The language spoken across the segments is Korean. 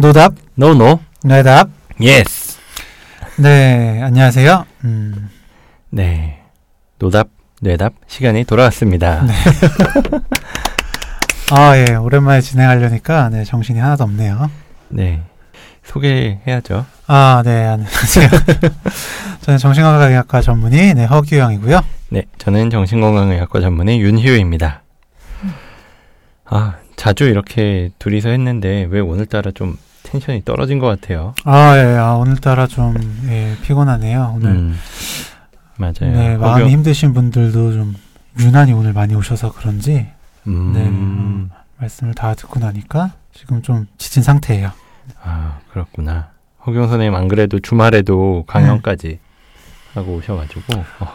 노답, no no 뇌답. Yes 네, 안녕하세요. 음, 네 노답 뇌답 시간이 돌아왔습니다 네. 아, 예, 오랜만에 진행하려니까, 네, 정신이 하나도 없네요. 네 소개해야죠 아, 네, 안녕하세요. 저는 정신건강의학과 전문의, 네, 허규영이고요. 네 저는 정신건강의학과 전문의 윤희우입니다 아 자주 이렇게 둘이서 했는데 왜 오늘따라 좀 텐션이 떨어진 것 같아요 아, 예, 아, 오늘따라 좀, 예, 피곤하네요. 오늘. 음, 맞아요 네, 마음이 힘드신 분들도 좀, 유난히 오늘 많이 오셔서 그런지, 음, 네, 음, 말씀을 다 듣고 나니까, 지금 좀 지친 상태예요. 아 그렇구나 허경 선생님 안 그래도 주말에도 강연까지 하고 오셔가지고 어,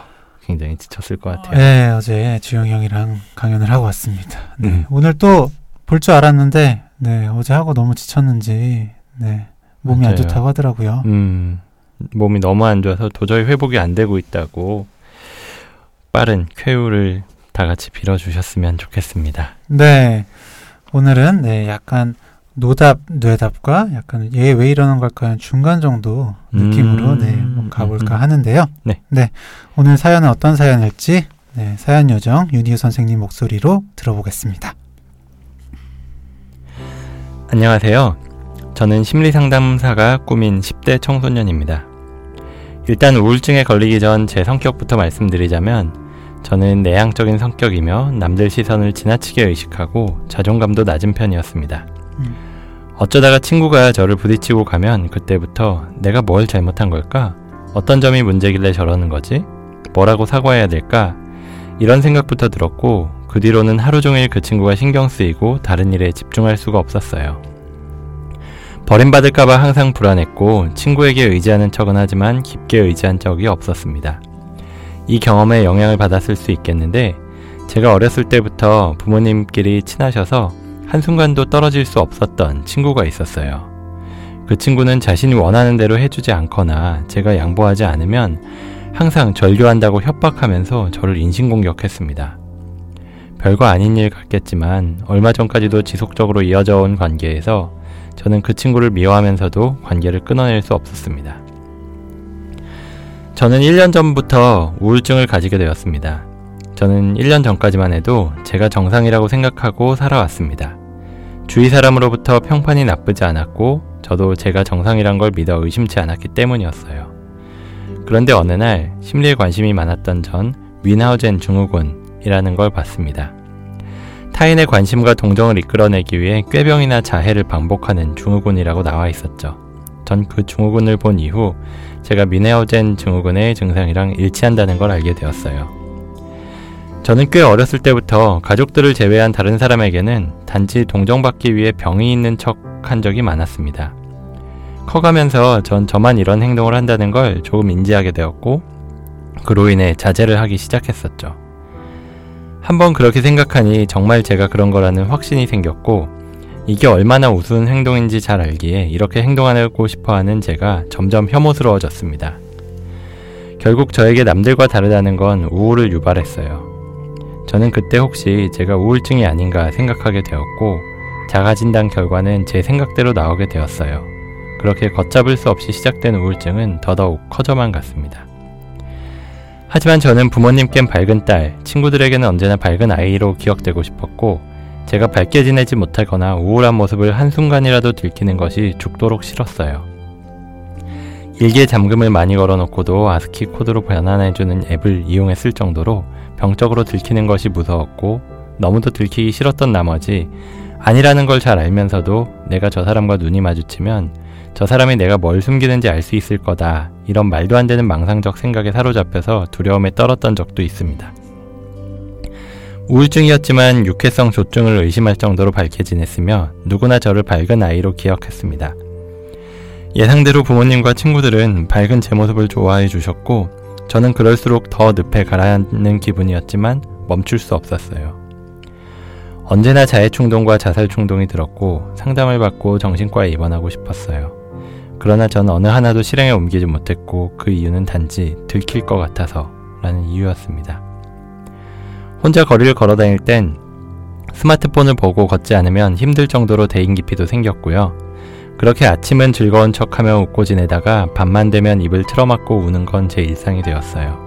굉장히 지쳤을 것 같아요 네, 어제 주영이 형이랑 강연을 하고 왔습니다. 네, 음. 오늘 또 볼 줄 알았는데, 네, 어제 하고 너무 지쳤는지, 네, 몸이 안 맞아요. 좋다고 하더라고요. 음, 몸이 너무 안 좋아서 도저히 회복이 안 되고 있다고 빠른 쾌유를 다 같이 빌어주셨으면 좋겠습니다. 네, 오늘은 네, 약간 노답, 뇌답과 약간 얘 왜 이러는 걸까 중간 정도 느낌으로 음, 네, 가볼까 음, 음. 하는데요. 네. 오늘 사연은 어떤 사연일지 네, 사연 요정 윤희우 선생님 목소리로 들어보겠습니다. 안녕하세요. 저는 심리상담사가 꾸민 10대 청소년입니다. 일단 우울증에 걸리기 전 제 성격부터 말씀드리자면 저는 내향적인 성격이며 남들 시선을 지나치게 의식하고 자존감도 낮은 편이었습니다. 음. 어쩌다가 친구가 저를 부딪히고 가면 그때부터 내가 뭘 잘못한 걸까? 어떤 점이 문제길래 저러는 거지? 뭐라고 사과해야 될까? 이런 생각부터 들었고 그 뒤로는 하루 종일 그 친구가 신경 쓰이고 다른 일에 집중할 수가 없었어요. 버림받을까봐 항상 불안했고 친구에게 의지하는 척은 하지만 깊게 의지한 적이 없었습니다. 이 경험에 영향을 받았을 수 있겠는데 제가 어렸을 때부터 부모님끼리 친하셔서 한순간도 떨어질 수 없었던 친구가 있었어요. 그 친구는 자신이 원하는 대로 해주지 않거나 제가 양보하지 않으면 항상 절교한다고 협박하면서 저를 인신공격했습니다. 별거 아닌 일 같겠지만 얼마 전까지도 지속적으로 이어져 온 관계에서 저는 그 친구를 미워하면서도 관계를 끊어낼 수 없었습니다. 저는 1년 전부터 우울증을 가지게 되었습니다. 저는 1년 전까지만 해도 제가 정상이라고 생각하고 살아왔습니다. 주위 사람으로부터 평판이 나쁘지 않았고 저도 제가 정상이란 걸 믿어 의심치 않았기 때문이었어요. 그런데 어느 날 심리에 관심이 많았던 전 윈하우젠 증후군 이라는 걸 봤습니다. 타인의 관심과 동정을 이끌어내기 위해 꾀병이나 자해를 반복하는 증후군이라고 나와 있었죠. 전 그 증후군을 본 이후 제가 미네어젠 증후군의 증상이랑 일치한다는 걸 알게 되었어요. 저는 꽤 어렸을 때부터 가족들을 제외한 다른 사람에게는 단지 동정받기 위해 병이 있는 척 한 적이 많았습니다. 커가면서 전 저만 이런 행동을 한다는 걸 조금 인지하게 되었고, 그로 인해 자제를 하기 시작했었죠. 한번 그렇게 생각하니 정말 제가 그런 거라는 확신이 생겼고, 이게 얼마나 우스운 행동인지 잘 알기에 이렇게 행동하고 싶어 하는 제가 점점 혐오스러워졌습니다. 결국 저에게 남들과 다르다는 건 우울을 유발했어요. 저는 그때 혹시 제가 우울증이 아닌가 생각하게 되었고, 자가진단 결과는 제 생각대로 나오게 되었어요. 그렇게 걷잡을 수 없이 시작된 우울증은 더더욱 커져만 갔습니다. 하지만 저는 부모님껜 밝은 딸, 친구들에게는 언제나 밝은 아이로 기억되고 싶었고, 제가 밝게 지내지 못하거나 우울한 모습을 한순간이라도 들키는 것이 죽도록 싫었어요. 일기에 잠금을 많이 걸어놓고도 아스키 코드로 변환해주는 앱을 이용했을 정도로 병적으로 들키는 것이 무서웠고, 너무도 들키기 싫었던 나머지, 아니라는 걸 잘 알면서도 내가 저 사람과 눈이 마주치면 저 사람이 내가 뭘 숨기는지 알 수 있을 거다. 이런 말도 안 되는 망상적 생각에 사로잡혀서 두려움에 떨었던 적도 있습니다. 우울증이었지만 육해성 조증을 의심할 정도로 밝게 지냈으며 누구나 저를 밝은 아이로 기억했습니다. 예상대로 부모님과 친구들은 밝은 제 모습을 좋아해 주셨고 저는 그럴수록 더 늪에 가라앉는 기분이었지만 멈출 수 없었어요. 언제나 자해 충동과 자살 충동이 들었고 상담을 받고 정신과에 입원하고 싶었어요. 그러나 저는 어느 하나도 실행에 옮기지 못했고 그 이유는 단지 들킬 것 같아서 라는 이유였습니다. 혼자 거리를 걸어 다닐 땐 스마트폰을 보고 걷지 않으면 힘들 정도로 대인 기피도 생겼고요. 그렇게 아침은 즐거운 척하며 웃고 지내다가 밤만 되면 입을 틀어막고 우는 건 제 일상이 되었어요.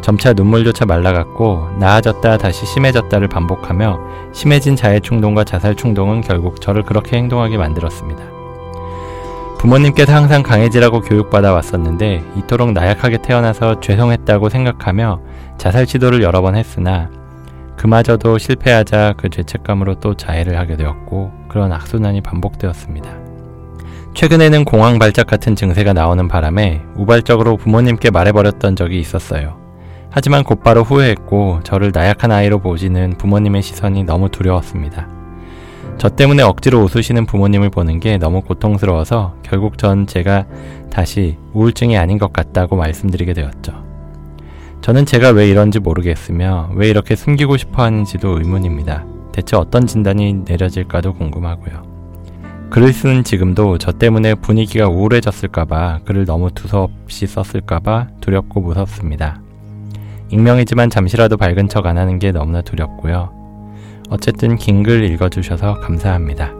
점차 눈물조차 말라갔고 나아졌다 다시 심해졌다를 반복하며 심해진 자해 충동과 자살 충동은 결국 저를 그렇게 행동하게 만들었습니다. 부모님께서 항상 강해지라고 교육받아 왔었는데 이토록 나약하게 태어나서 죄송했다고 생각하며 자살 시도를 여러 번 했으나 그마저도 실패하자 그 죄책감으로 또 자해를 하게 되었고 그런 악순환이 반복되었습니다. 최근에는 공황 발작 같은 증세가 나오는 바람에 우발적으로 부모님께 말해버렸던 적이 있었어요. 하지만 곧바로 후회했고 저를 나약한 아이로 보시는 부모님의 시선이 너무 두려웠습니다. 저 때문에 억지로 웃으시는 부모님을 보는 게 너무 고통스러워서 결국 전 제가 다시 우울증이 아닌 것 같다고 말씀드리게 되었죠. 저는 제가 왜 이런지 모르겠으며 왜 이렇게 숨기고 싶어 하는지도 의문입니다. 대체 어떤 진단이 내려질까도 궁금하고요. 글을 쓰는 지금도 저 때문에 분위기가 우울해졌을까봐 글을 너무 두서없이 썼을까봐 두렵고 무섭습니다. 익명이지만 잠시라도 밝은 척 안 하는 게 너무나 두렵고요. 어쨌든 긴 글 읽어주셔서 감사합니다.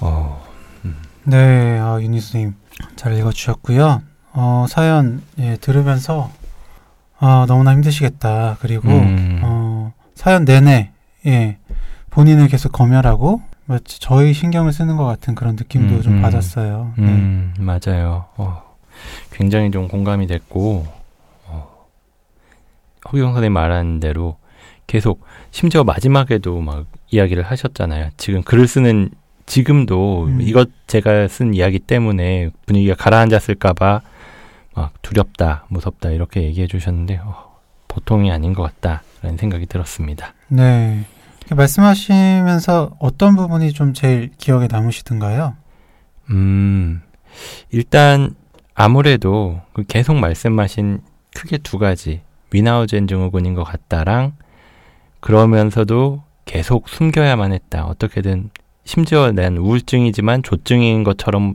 어, 음. 네, 아, 윤희 선생님 잘 읽어주셨고요. 어, 사연 예, 들으면서 아, 너무나 힘드시겠다. 그리고 음. 어, 사연 내내 예, 본인을 계속 검열하고 마치 저희 신경을 쓰는 것 같은 그런 느낌도 음, 좀 음. 받았어요. 네. 음, 맞아요. 어, 굉장히 좀 공감이 됐고 어, 허경 선생님 말한 대로 계속 심지어 마지막에도 막 이야기를 하셨잖아요. 지금 글을 쓰는 지금도 음. 이것 제가 쓴 이야기 때문에 분위기가 가라앉았을까봐 막 두렵다, 무섭다 이렇게 얘기해 주셨는데 어, 보통이 아닌 것 같다라는 생각이 들었습니다. 네. 말씀하시면서 어떤 부분이 좀 제일 기억에 남으시던가요? 음, 일단 아무래도 그 계속 말씀하신 크게 두 가지 위나우젠 증후군인 것 같다랑 그러면서도 계속 숨겨야만 했다. 어떻게든 심지어 난 우울증이지만 조증인 것처럼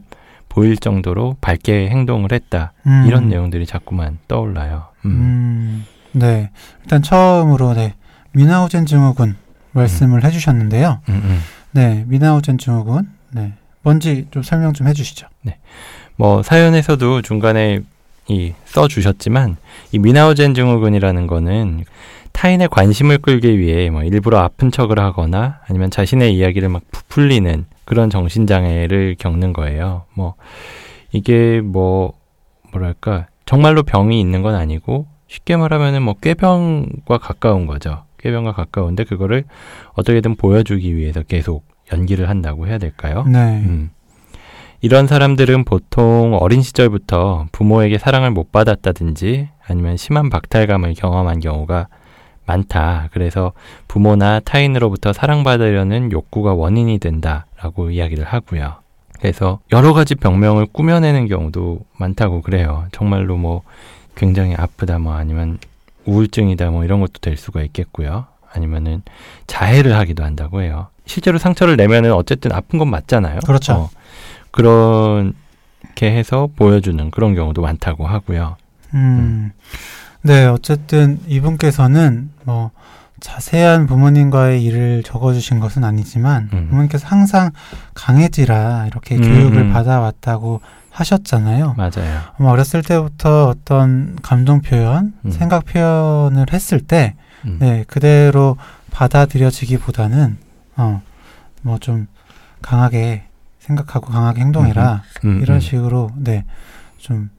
보일 정도로 밝게 행동을 했다. 음. 이런 내용들이 자꾸만 떠올라요. 음. 음. 네. 일단 처음으로 네. 미나우젠 증후군 말씀을 음. 해주셨는데요. 음, 음. 네, 미나우젠 증후군. 네, 뭔지 좀 설명 좀 해주시죠. 네, 뭐 사연에서도 중간에 이 써주셨지만 이 미나우젠 증후군이라는 거는 타인의 관심을 끌기 위해 뭐 일부러 아픈 척을 하거나 아니면 자신의 이야기를 막 부풀리는 그런 정신장애를 겪는 거예요. 뭐 이게 뭐 뭐랄까 정말로 병이 있는 건 아니고 쉽게 말하면은 뭐 꾀병과 가까운 거죠. 꾀병과 가까운데 그거를 어떻게든 보여주기 위해서 계속 연기를 한다고 해야 될까요? 네. 음. 이런 사람들은 보통 어린 시절부터 부모에게 사랑을 못 받았다든지 아니면 심한 박탈감을 경험한 경우가 많다. 그래서 부모나 타인으로부터 사랑받으려는 욕구가 원인이 된다라고 이야기를 하고요. 그래서 여러 가지 병명을 꾸며내는 경우도 많다고 그래요. 정말로 뭐 굉장히 아프다 뭐 아니면 우울증이다 뭐 이런 것도 될 수가 있겠고요. 아니면은 자해를 하기도 한다고 해요. 실제로 상처를 내면은 어쨌든 아픈 건 맞잖아요. 그렇죠. 어, 그렇게 해서 보여주는 그런 경우도 많다고 하고요. 음. 음. 네, 어쨌든 이분께서는 뭐 자세한 부모님과의 일을 적어주신 것은 아니지만 음. 부모님께서 항상 강해지라 이렇게 음, 교육을 음. 받아왔다고 하셨잖아요. 맞아요. 뭐 어렸을 때부터 어떤 감동 표현, 음. 생각 표현을 했을 때, 음. 네, 그대로 받아들여지기보다는, 어, 뭐 좀 강하게 생각하고 강하게 행동해라. 음, 음, 이런 음. 식으로, 네, 좀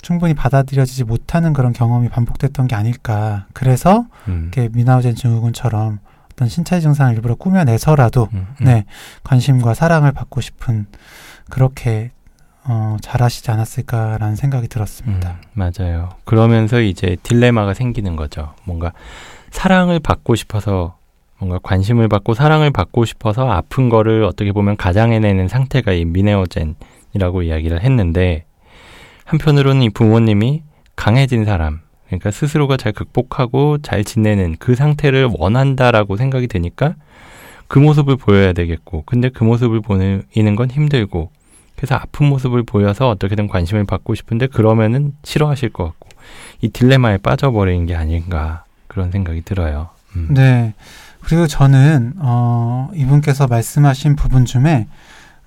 충분히 받아들여지지 못하는 그런 경험이 반복됐던 게 아닐까. 그래서, 음. 이렇게 미나우젠 증후군처럼 어떤 신체 증상을 일부러 꾸며내서라도, 네, 관심과 사랑을 받고 싶은, 그렇게 어, 잘하시지 않았을까라는 생각이 들었습니다. 음, 맞아요. 그러면서 이제 딜레마가 생기는 거죠. 뭔가 사랑을 받고 싶어서 뭔가 관심을 받고 사랑을 받고 싶어서 아픈 거를 어떻게 보면 가장해내는 상태가 이 미네오젠이라고 이야기를 했는데 한편으로는 이 부모님이 강해진 사람, 그러니까 스스로가 잘 극복하고 잘 지내는 그 상태를 원한다라고 생각이 되니까 그 모습을 보여야 되겠고, 근데 그 모습을 보이는 건 힘들고, 그래서 아픈 모습을 보여서 어떻게든 관심을 받고 싶은데 그러면은 싫어하실 것 같고 이 딜레마에 빠져버리는 게 아닌가 그런 생각이 들어요. 음. 네. 그리고 저는 어, 이분께서 말씀하신 부분 중에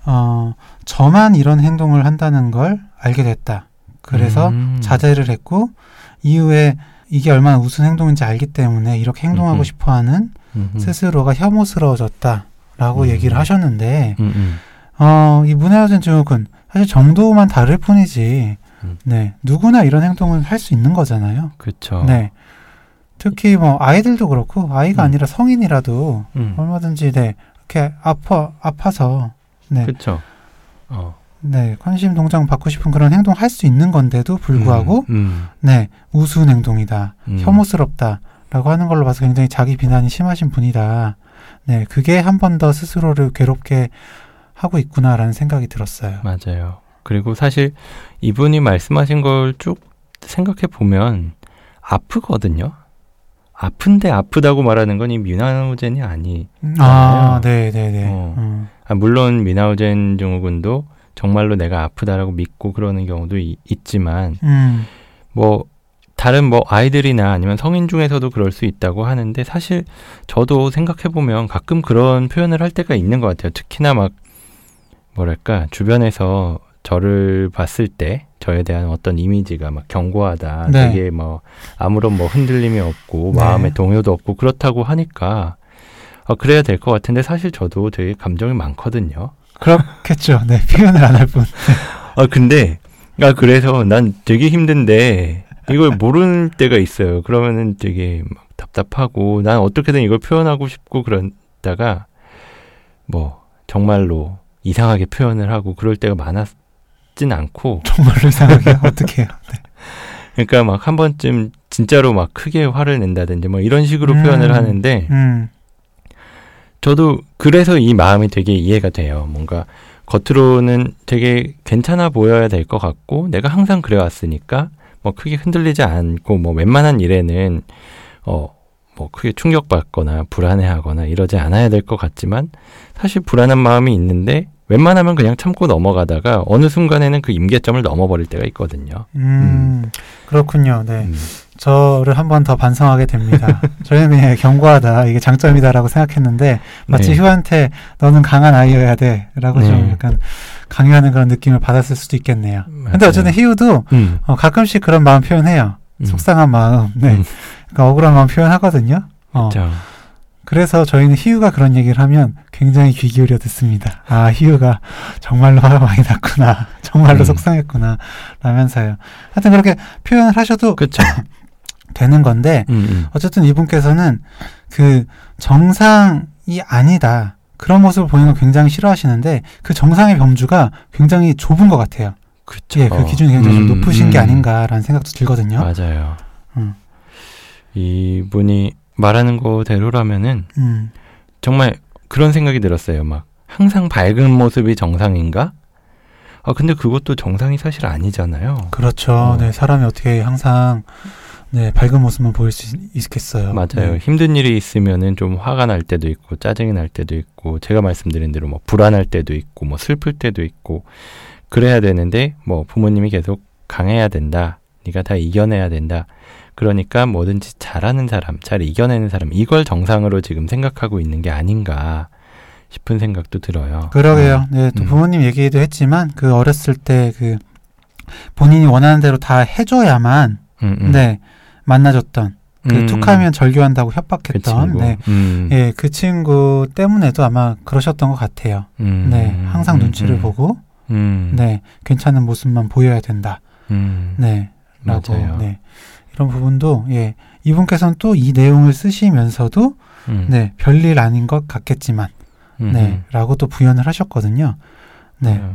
어, 저만 이런 행동을 한다는 걸 알게 됐다. 그래서 음. 자제를 했고 이후에 이게 얼마나 우스운 행동인지 알기 때문에 이렇게 행동하고 싶어하는 스스로가 혐오스러워졌다라고 음. 얘기를 하셨는데 어, 이 문화여전 증후군 사실 정도만 다를 뿐이지 음. 네 누구나 이런 행동을 할 수 있는 거잖아요. 그렇죠. 네. 특히 뭐 아이들도 그렇고 아이가 음. 아니라 성인이라도 음. 얼마든지 네 이렇게 아파 아파서 네 그렇죠. 어. 네 관심 동장 받고 싶은 그런 행동 할 수 있는 건데도 불구하고 음, 음. 네 우스운 행동이다 음. 혐오스럽다라고 하는 걸로 봐서 굉장히 자기 비난이 심하신 분이다. 네 그게 한 번 더 스스로를 괴롭게 하고 있구나라는 생각이 들었어요. 맞아요. 그리고 사실 이분이 말씀하신 걸 쭉 생각해 보면 아프거든요. 아픈데 아프다고 말하는 건 이 미나우젠이 아니. 아, 네, 네, 네. 어. 음. 아, 물론 미나우젠 증후군도 정말로 내가 아프다라고 믿고 그러는 경우도 이, 있지만, 음. 뭐 다른 뭐 아이들이나 아니면 성인 중에서도 그럴 수 있다고 하는데 사실 저도 생각해 보면 가끔 그런 표현을 할 때가 있는 것 같아요. 특히나 막 뭐랄까 주변에서 저를 봤을 때 저에 대한 어떤 이미지가 막 견고하다. 네. 되게 뭐 아무런 뭐 흔들림이 없고 네. 마음의 동요도 없고 그렇다고 하니까 어, 그래야 될 것 같은데 사실 저도 되게 감정이 많거든요. 그렇겠죠. 네, 표현을 안 할 뿐. 아 근데 아 그래서 난 되게 힘든데 이걸 모르는 때가 있어요. 그러면은 되게 막 답답하고 난 어떻게든 이걸 표현하고 싶고 그러다가 뭐 정말로 이상하게 표현을 하고 그럴 때가 많았. 싶진 않고 정말로 이상하게 어떻게 해요? 네. 그러니까 막 한 번쯤 진짜로 막 크게 화를 낸다든지 뭐 이런 식으로 음, 표현을 하는데 음. 저도 그래서 이 마음이 되게 이해가 돼요. 뭔가 겉으로는 되게 괜찮아 보여야 될 것 같고 내가 항상 그래왔으니까 뭐 크게 흔들리지 않고 뭐 웬만한 일에는 어 뭐 크게 충격받거나 불안해하거나 이러지 않아야 될 것 같지만 사실 불안한 마음이 있는데 웬만하면 그냥 참고 넘어가다가 어느 순간에는 그 임계점을 넘어버릴 때가 있거든요. 음, 음. 그렇군요. 네. 음. 저를 한 번 더 반성하게 됩니다. 저는 그냥 견고하다, 이게 장점이다라고 생각했는데, 마치 네. 휴한테 너는 강한 아이여야 돼, 라고 네. 좀 약간 강요하는 그런 느낌을 받았을 수도 있겠네요. 맞아요. 근데 어쨌든 희우도 음. 어, 가끔씩 그런 마음 표현해요. 음. 속상한 마음, 네. 음. 그러니까 억울한 마음 표현하거든요. 어. 그렇죠. 그래서 저희는 희우가 그런 얘기를 하면 굉장히 귀 기울여 듣습니다. 아, 희우가 정말로 화가 많이 났구나. 정말로 음. 속상했구나. 라면서요. 하여튼 그렇게 표현을 하셔도 그쵸. 되는 건데, 음, 음. 어쨌든 이분께서는 그 정상이 아니다. 그런 모습을 보이는 걸 굉장히 싫어하시는데, 그 정상의 범주가 굉장히 좁은 것 같아요. 그쵸. 예, 그 기준이 굉장히 음, 높으신 게 음. 아닌가라는 생각도 들거든요. 맞아요. 음. 이분이 말하는 거대로라면은 음. 정말 그런 생각이 들었어요. 막 항상 밝은 모습이 정상인가? 아 근데 그것도 정상이 사실 아니잖아요. 그렇죠. 어. 네 사람이 어떻게 항상 네 밝은 모습만 보일 수 있겠어요. 맞아요. 네. 힘든 일이 있으면은 좀 화가 날 때도 있고 짜증이 날 때도 있고 제가 말씀드린 대로 뭐 불안할 때도 있고 뭐 슬플 때도 있고 그래야 되는데 뭐 부모님이 계속 강해야 된다. 네가 다 이겨내야 된다. 그러니까 뭐든지 잘하는 사람, 잘 이겨내는 사람, 이걸 정상으로 지금 생각하고 있는 게 아닌가 싶은 생각도 들어요. 그러게요. 어. 네, 또 음. 부모님 얘기도 했지만 그 어렸을 때 그 본인이 원하는 대로 다 해줘야만 음, 음. 네 만나줬던 그 음. 툭하면 절교한다고 협박했던 그 네, 음. 예, 그 친구 때문에도 아마 그러셨던 것 같아요. 음. 네, 항상 눈치를 보고 네 괜찮은 모습만 보여야 된다. 네, 라고 맞아요. 네. 이런 부분도 예 이분께서는 또 이 내용을 쓰시면서도 음. 네 별일 아닌 것 같겠지만 음흠. 네라고 또 부연을 하셨거든요. 네. 네.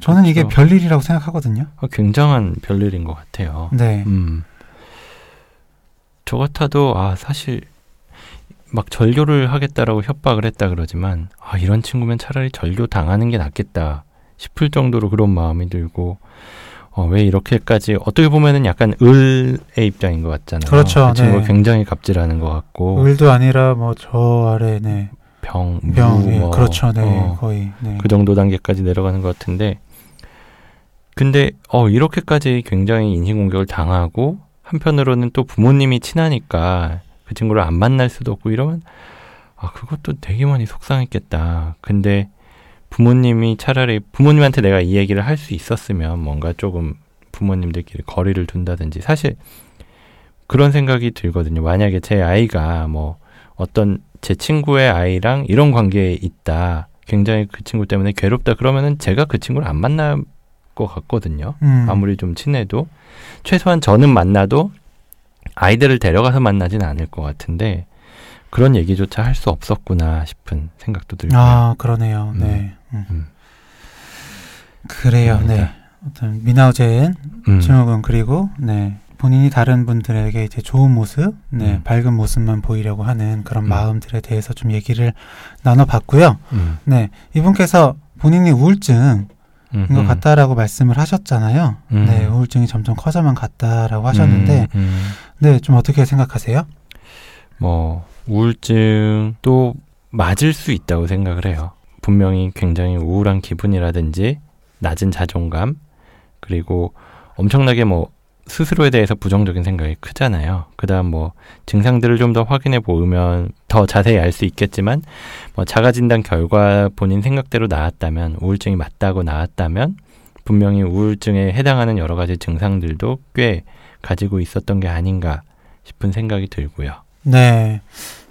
저는 그렇죠. 이게 별일이라고 생각하거든요. 어, 굉장한 별일인 것 같아요. 네. 음. 저 같아도 아 사실 막 절교를 하겠다라고 협박을 했다 그러지만 아 이런 친구면 차라리 절교 당하는 게 낫겠다 싶을 정도로 그런 마음이 들고 어, 왜 이렇게까지 어떻게 보면은 약간 을의 입장인 것 같잖아요. 그렇죠. 그 친구 네. 굉장히 갑질하는 것 같고 을도 아니라 뭐 저 아래 네. 병, 병, 무, 예, 뭐, 그렇죠, 네, 어, 거의 네. 그 정도 단계까지 내려가는 것 같은데, 근데 어 이렇게까지 굉장히 인신 공격을 당하고 한편으로는 또 부모님이 친하니까 그 친구를 안 만날 수도 없고 이러면 아, 그것도 되게 많이 속상했겠다. 근데 부모님이 차라리 부모님한테 내가 이 얘기를 할 수 있었으면 뭔가 조금 부모님들끼리 거리를 둔다든지 사실 그런 생각이 들거든요. 만약에 제 아이가 뭐 어떤 제 친구의 아이랑 이런 관계에 있다. 굉장히 그 친구 때문에 괴롭다. 그러면은 제가 그 친구를 안 만날 것 같거든요. 음. 아무리 좀 친해도 최소한 저는 만나도 아이들을 데려가서 만나진 않을 것 같은데 그런 얘기조차 할 수 없었구나 싶은 생각도 들고요. 아 그러네요. 음. 네. 음. 음. 그래요. 네. 어떤 미나우젠 음. 증후군 그리고 네 본인이 다른 분들에게 이제 좋은 모습, 네 음. 밝은 모습만 보이려고 하는 그런 음. 마음들에 대해서 좀 얘기를 나눠봤고요. 네 이분께서 본인이 우울증 음, 것 같다라고 말씀을 하셨잖아요. 음. 네, 우울증이 점점 커져만 갔다라고 하셨는데, 음, 음. 네, 좀 어떻게 생각하세요? 뭐 우울증도 맞을 수 있다고 생각을 해요. 분명히 굉장히 우울한 기분이라든지 낮은 자존감 그리고 엄청나게 뭐 스스로에 대해서 부정적인 생각이 크잖아요. 그다음 뭐 증상들을 좀 더 확인해 보면 더 자세히 알 수 있겠지만 뭐 자가 진단 결과 본인 생각대로 나왔다면 우울증이 맞다고 나왔다면 분명히 우울증에 해당하는 여러 가지 증상들도 꽤 가지고 있었던 게 아닌가 싶은 생각이 들고요. 네,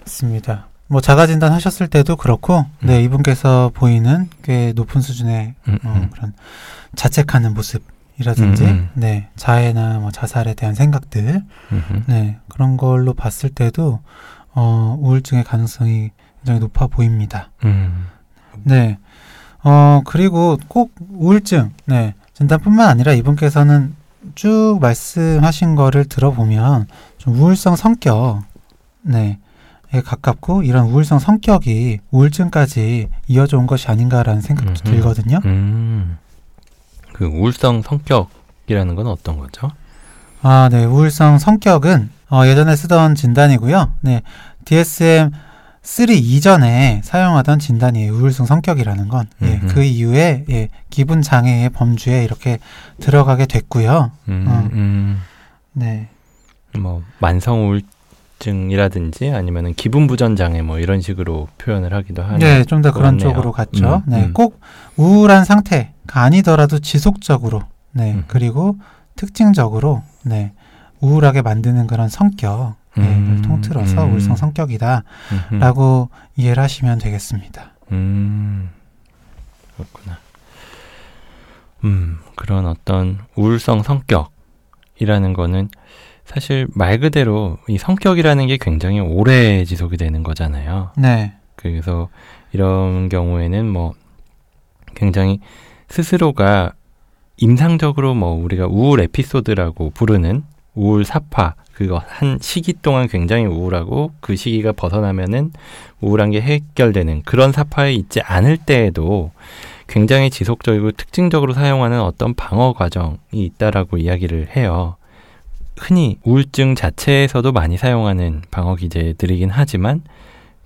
맞습니다. 뭐 자가 진단 하셨을 때도 그렇고, 음. 네 이분께서 보이는 꽤 높은 수준의 음, 어, 음. 그런 자책하는 모습 이라든지 음, 음. 네 자해나 뭐 자살에 대한 생각들 음흠. 네 그런 걸로 봤을 때도 어 우울증의 가능성이 굉장히 높아 보입니다. 음. 네. 어 그리고 꼭 우울증 네 진단뿐만 아니라 이분께서는 쭉 말씀하신 거를 들어보면 좀 우울성 성격 네에 가깝고 이런 우울성 성격이 우울증까지 이어져 온 것이 아닌가라는 생각도 음흠. 들거든요. 음. 그 우울성 성격이라는 건 어떤 거죠? 아, 네. 우울성 성격은 어, 예전에 쓰던 진단이고요. 네. DSM 3 이전에 사용하던 진단이에요. 우울성 성격이라는 건. 예, 그 이후에 예, 기분 장애의 범주에 이렇게 들어가게 됐고요. 음, 어, 음. 네. 뭐 만성 우울 증이라든지 아니면은 기분 부전 장애 뭐 이런 식으로 표현을 하기도 하는. 네, 좀 더 그런 쪽으로 갔죠. 음, 네, 음. 꼭 우울한 상태 아니더라도 지속적으로 네 음. 그리고 특징적으로 네 우울하게 만드는 그런 성격 네, 음. 통틀어서 음. 우울성 성격이다라고 이해를 하시면 되겠습니다. 음 그렇구나. 음 그런 어떤 우울성 성격이라는 거는 사실 말 그대로 이 성격이라는 게 굉장히 오래 지속이 되는 거잖아요. 네. 그래서 이런 경우에는 뭐 굉장히 스스로가 임상적으로 뭐 우리가 우울 에피소드라고 부르는 우울 사파 그거 한 시기 동안 굉장히 우울하고 그 시기가 벗어나면은 우울한 게 해결되는 그런 사파에 있지 않을 때에도 굉장히 지속적이고 특징적으로 사용하는 어떤 방어 과정이 있다라고 이야기를 해요. 흔히 우울증 자체에서도 많이 사용하는 방어 기제들이긴 하지만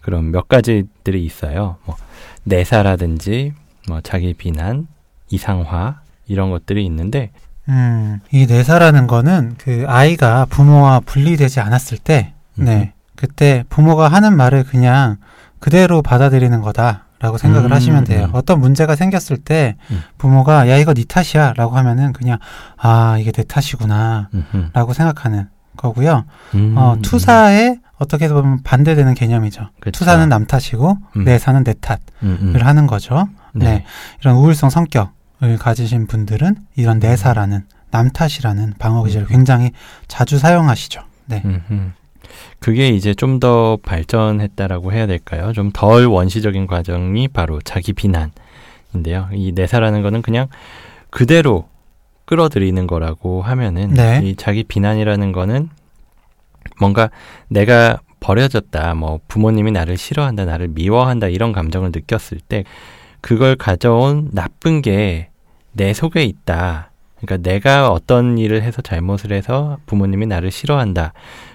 그런 몇 가지들이 있어요. 뭐 내사라든지 뭐 자기 비난, 이상화 이런 것들이 있는데 음, 이 내사라는 거는 그 아이가 부모와 분리되지 않았을 때, 음. 네, 그때 부모가 하는 말을 그냥 그대로 받아들이는 거다 라고 생각을 음, 하시면 돼요. 음. 어떤 문제가 생겼을 때 음. 부모가 야 이거 네 탓이야 라고 하면은 그냥 아 이게 내 탓이구나 라고 생각하는 거고요. 음. 어, 투사에 어떻게 보면 반대되는 개념이죠. 그쵸. 투사는 남 탓이고 내사는 내 탓을 하는 거죠. 네. 네. 이런 우울성 성격을 가지신 분들은 이런 내사라는 남 탓이라는 방어 기제를 굉장히 자주 사용하시죠. 네. 그게 이제 좀 더 발전했다라고 해야 될까요? 좀 덜 원시적인 과정이 바로 자기 비난인데요. 이 내사라는 거는 그냥 그대로 끌어들이는 거라고 하면은 네. 이 자기 비난이라는 거는 뭔가 내가 버려졌다, 뭐 부모님이 나를 싫어한다, 나를 미워한다 이런 감정을 느꼈을 때 그걸 가져온 나쁜 게 내 속에 있다. 그러니까 내가 어떤 일을 해서 잘못을 해서 부모님이 나를 싫어한다.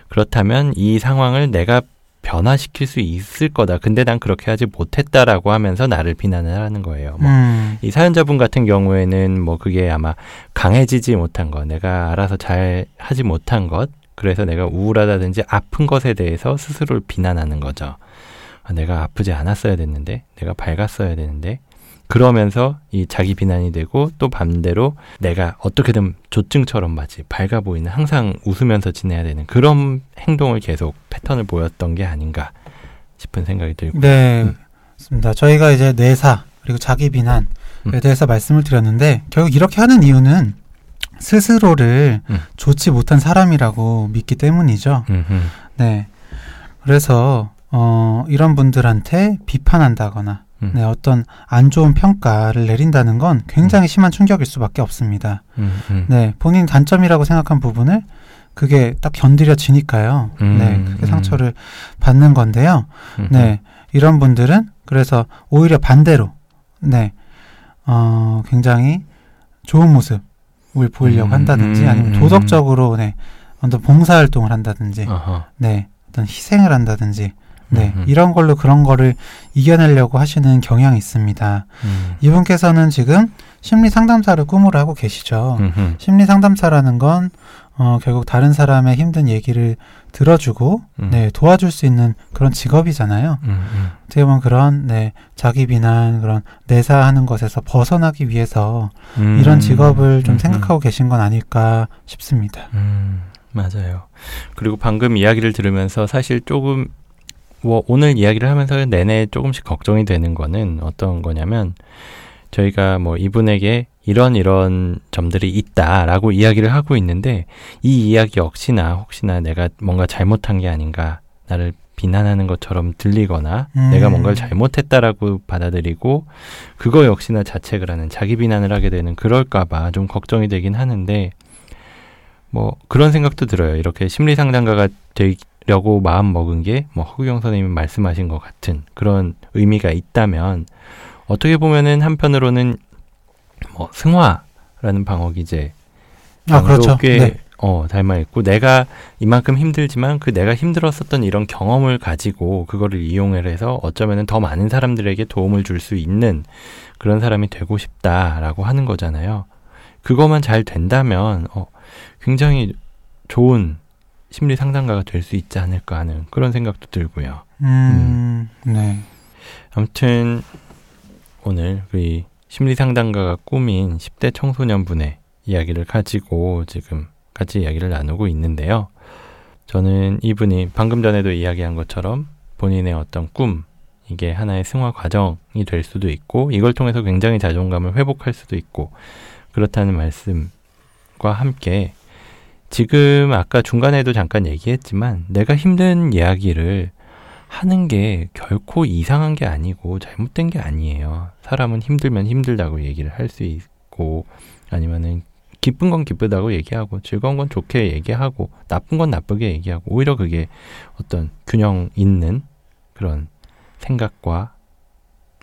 그렇다면 이 상황을 내가 변화시킬 수 있을 거다. 근데 난 그렇게 하지 못했다라고 하면서 나를 비난을 하는 거예요. 뭐, 음. 이 사연자분 같은 경우에는 뭐 그게 아마 강해지지 못한 것, 내가 알아서 잘 하지 못한 것, 그래서 내가 우울하다든지 아픈 것에 대해서 스스로를 비난하는 거죠. 아, 내가 아프지 않았어야 됐는데, 내가 밝았어야 되는데, 그러면서 이 자기 비난이 되고 또 반대로 내가 어떻게든 조증처럼 마치 밝아 보이는 항상 웃으면서 지내야 되는 그런 행동을 계속 패턴을 보였던 게 아닌가 싶은 생각이 들고. 네, 음. 맞습니다. 저희가 이제 뇌사 그리고 자기 비난에 음. 대해서 말씀을 드렸는데 결국 이렇게 하는 이유는 스스로를 음. 좋지 못한 사람이라고 믿기 때문이죠. 음흠. 네. 그래서 어, 이런 분들한테 비판한다거나 음. 네, 어떤 안 좋은 평가를 내린다는 건 굉장히 음. 심한 충격일 수밖에 없습니다. 음, 음. 네, 본인 단점이라고 생각한 부분을 그게 딱 견디려지니까요. 음, 네, 그게 상처를 받는 건데요. 네, 이런 분들은 그래서 오히려 반대로, 네, 어, 굉장히 좋은 모습을 보이려고 한다든지 아니면 도덕적으로, 네, 어떤 봉사활동을 한다든지, 어허. 네, 어떤 희생을 한다든지, 네, 음흠. 이런 걸로 그런 거를 이겨내려고 하시는 경향이 있습니다. 음. 이분께서는 지금 심리 상담사를 꿈으로 하고 계시죠. 음흠. 심리 상담사라는 건 어, 결국 다른 사람의 힘든 얘기를 들어주고 음. 네, 도와줄 수 있는 그런 직업이잖아요. 음, 음. 어떻게 보면 그런 네, 자기 비난 그런 내사하는 것에서 벗어나기 위해서 음. 이런 직업을 좀 음, 음. 생각하고 계신 건 아닐까 싶습니다. 맞아요. 그리고 방금 이야기를 들으면서 사실 조금 뭐 오늘 이야기를 하면서 내내 조금씩 걱정이 되는 거는 어떤 거냐면 저희가 뭐 이분에게 이런 이런 점들이 있다라고 이야기를 하고 있는데 이 이야기 역시나 혹시나 내가 뭔가 잘못한 게 아닌가 나를 비난하는 것처럼 들리거나 음. 내가 뭔가를 잘못했다라고 받아들이고 그거 역시나 자책을 하는 자기 비난을 하게 되는 그럴까봐 좀 걱정이 되긴 하는데 뭐 그런 생각도 들어요. 이렇게 심리 상담가가 되, 려고 마음 먹은 게 뭐 허구경 선생님이 말씀하신 것 같은 그런 의미가 있다면 어떻게 보면은 한편으로는 뭐 승화라는 방어 기제 아 그렇죠. 꽤 네. 어, 닮아 있고 내가 이만큼 힘들지만 그 내가 힘들었었던 이런 경험을 가지고 그거를 이용을 해서 어쩌면은 더 많은 사람들에게 도움을 줄 수 있는 그런 사람이 되고 싶다라고 하는 거잖아요. 그것만 잘 된다면 어, 굉장히 좋은 심리 상담가가 될 수 있지 않을까 하는 그런 생각도 들고요. 음, 음. 네. 아무튼 오늘 우리 심리 상담가가 꾸민 10대 청소년분의 이야기를 가지고 지금 같이 이야기를 나누고 있는데요. 저는 이분이 방금 전에도 이야기한 것처럼 본인의 어떤 꿈, 이게 하나의 승화 과정이 될 수도 있고, 이걸 통해서 굉장히 자존감을 회복할 수도 있고, 그렇다는 말씀과 함께 지금 아까 중간에도 잠깐 얘기했지만 내가 힘든 이야기를 하는 게 결코 이상한 게 아니고 잘못된 게 아니에요. 사람은 힘들면 힘들다고 얘기를 할 수 있고 아니면은 기쁜 건 기쁘다고 얘기하고 즐거운 건 좋게 얘기하고 나쁜 건 나쁘게 얘기하고 오히려 그게 어떤 균형 있는 그런 생각과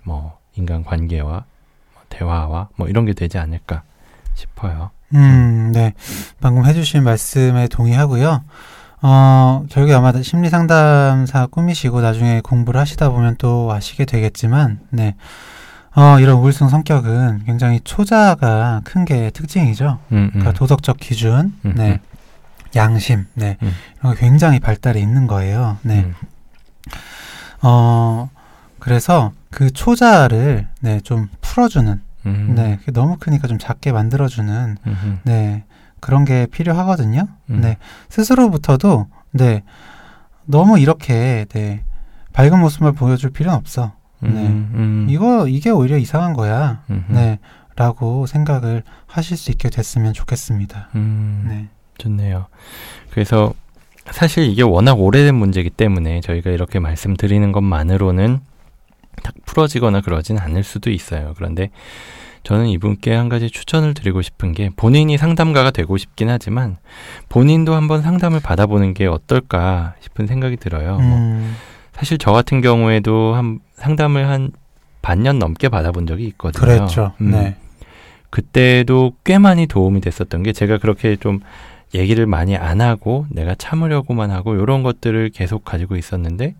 뭐 인간 관계와 뭐 대화와 뭐 이런 게 되지 않을까 싶어요. 음, 네. 방금 해주신 말씀에 동의하고요. 어, 결국에 아마 심리 상담사 꾸미시고 나중에 공부를 하시다 보면 또 아시게 되겠지만, 네. 어, 이런 우울성 성격은 굉장히 초자가 큰 게 특징이죠. 음, 음. 그러니까 도덕적 기준, 음, 네. 음. 양심, 네. 음. 이런 게 굉장히 발달해 있는 거예요. 네. 음. 어, 그래서 그 초자를, 네, 좀 풀어주는, 음. 네, 너무 크니까 좀 작게 만들어주는 음흠. 네 그런 게 필요하거든요. 음. 네 스스로부터도 네 너무 이렇게 네 밝은 모습을 보여줄 필요는 없어. 네 음, 음. 이거 이게 오히려 이상한 거야. 네라고 생각을 하실 수 있게 됐으면 좋겠습니다. 음. 네 좋네요. 그래서 사실 이게 워낙 오래된 문제이기 때문에 저희가 이렇게 말씀드리는 것만으로는 딱 풀어지거나 그러진 않을 수도 있어요. 그런데 저는 이분께 한 가지 추천을 드리고 싶은 게 본인이 상담가가 되고 싶긴 하지만 본인도 한번 상담을 받아보는 게 어떨까 싶은 생각이 들어요. 뭐 음. 뭐 사실 저 같은 경우에도 한 상담을 한 반년 넘게 받아본 적이 있거든요. 그랬죠. 음. 네. 그때도 꽤 많이 도움이 됐었던 게 제가 그렇게 좀 얘기를 많이 안 하고 내가 참으려고만 하고 이런 것들을 계속 가지고 있었는데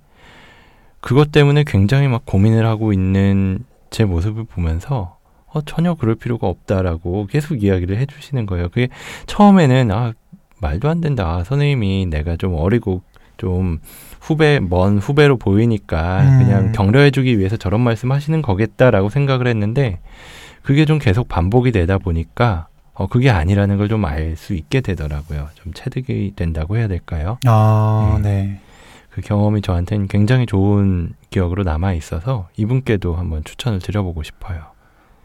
그것 때문에 굉장히 막 고민을 하고 있는 제 모습을 보면서 어, 전혀 그럴 필요가 없다라고 계속 이야기를 해주시는 거예요. 그게 처음에는 아 말도 안 된다. 아, 선생님이 내가 좀 어리고 좀 후배 먼 후배로 보이니까 음. 그냥 격려해주기 위해서 저런 말씀하시는 거겠다라고 생각을 했는데 그게 좀 계속 반복이 되다 보니까 어 그게 아니라는 걸 좀 알 수 있게 되더라고요. 좀 체득이 된다고 해야 될까요? 아, 네. 네. 그 경험이 저한테는 굉장히 좋은 기억으로 남아 있어서 이분께도 한번 추천을 드려보고 싶어요.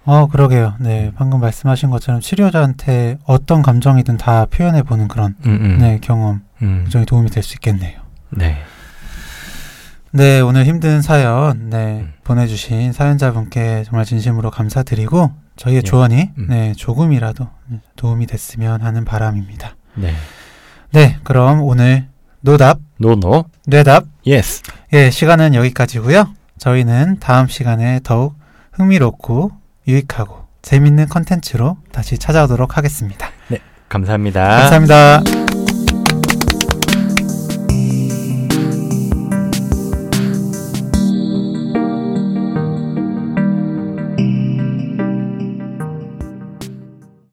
어, 그러게요. 네, 음. 방금 말씀하신 것처럼 치료자한테 어떤 감정이든 다 표현해 보는 그런 음, 음. 네 경험 음. 굉장히 도움이 될 수 있겠네요. 네. 네, 오늘 힘든 사연, 네, 음. 보내주신 사연자분께 정말 진심으로 감사드리고, 저희의 예. 조언이, 음. 네, 조금이라도 도움이 됐으면 하는 바람입니다. 네. 네, 그럼 오늘 노답, no no, 뇌답, yes. 예, 시간은 여기까지고요 저희는 다음 시간에 더욱 흥미롭고 유익하고 재밌는 컨텐츠로 다시 찾아오도록 하겠습니다. 네, 감사합니다. 감사합니다.